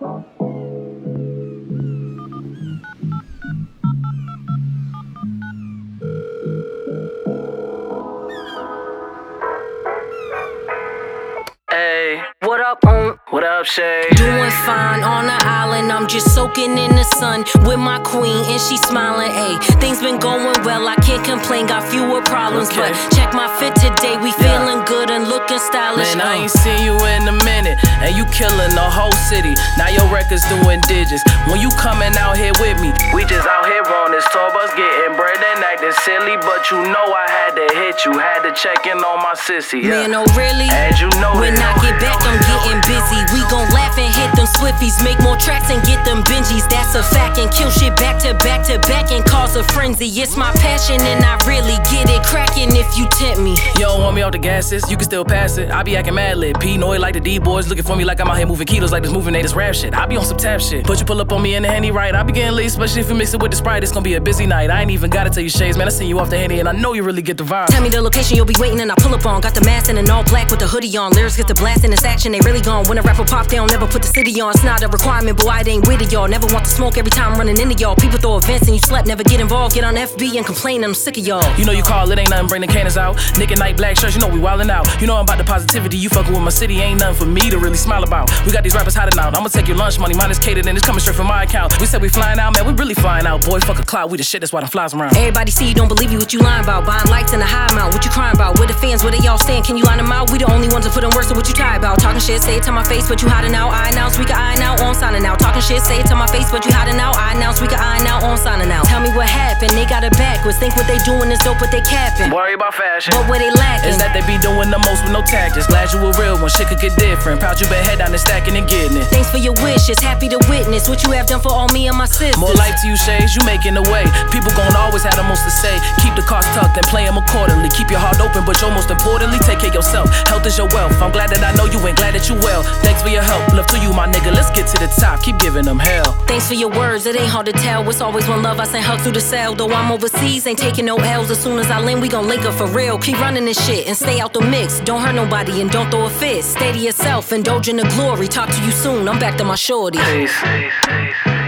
Hey, what up, um? What up, Shay? Doing fine on the island, I'm just soaking in the sun with my queen, and she smiling. Ayy, things been going well, I can't complain. Got fewer problems, Okay. but check my fit today. We feeling good and looking stylish. Man, I ain't seen you in a minute, killing the whole city. Now your records doing digits. When you coming out here with me, we just out here acting silly. But you know I had to hit you, had to check in on my sissy. Yeah. Man, oh really? And you know When that. I get back, I'm getting busy. We gon' laugh and hit them Swifties, make more tracks and get them Benjis. That's a fact. And kill shit back to back to back and cause a frenzy. It's my passion and I really get it cracking if you tempt me. You don't want me off the gases, you can still pass it. I be acting mad lit. P Noy like the D boys looking for me like I'm out here moving kilos like this moving they this rap shit. I be on some tap shit. But you pull up on me in the handy right, I be getting lit, especially if you mix it with the sprite. It's gonna be a busy night. I ain't even gotta tell you Shaydez, man. I seen you off the handy and I know you really get the vibe. Tell me the location you'll be waiting and I pull up on. Got the mask and an all black with the hoodie on. Lyrics get the blast in this action, they really gone. When a rapper pop, they don't never put the city on. It's not a requirement, but I ain't with it, y'all. Never want to smoke every time I'm running into y'all. People throw events and you slept, never get involved. Get on FB and complain, and I'm sick of y'all. You know you call it ain't nothing, bring the cannons out. Nick and night black shirts, you know we wildin' out. You know I'm about the positivity, you fucking with my city, ain't nothing for me to really smile about. We got these rappers hiding out, I'ma take your lunch money, mine is catered and it's coming straight from my account. We said we flying out, man, we really flying out. Boy, fuck a cloud, we the shit, that's why them flies around. Everybody see you, don't believe you, what you lying about. Buying likes in a high amount, what you crying about? Where the fans, where they all stand, can you line them out? We the only ones that put in work, so what you tired about? Talking shit, say it to my face, but you hiding out. I announce, we can iron out, on signing out. Talking shit, say it to my face, but you hiding out. I announce, we can iron out, on signing out. Tell me what happened, they got it backwards. Think what they doing is dope, but they capping. Worry about fashion. But where they lacking? Is that they be doing the most with no tactics. Glad you a real one, shit could get different. Proud you been head down and stacking and getting it. Thanks for your wishes, happy to witness what you have done for all me and my sisters. More life to you, Shaydez, you making the way. People gon' always have the most to say. Keep the cards tucked and play them accordingly. Keep your heart open, but yo, most importantly, take care of yourself. Health is your wealth. I'm glad that I know you and glad that you well. Thanks for your help. Love to you, my nigga. Let's get to the top. Keep giving them hell. Thanks for your words, it ain't hard to tell. It's always one love. I send hugs through the cell. Though I'm overseas, ain't taking no L's. As soon as I land, we gon' link up for real. Keep running this shit and stay out the mix. Don't hurt nobody and don't throw a fit. Stay to yourself, indulge in the glory. Talk to you soon. I'm back to my shorty. Peace.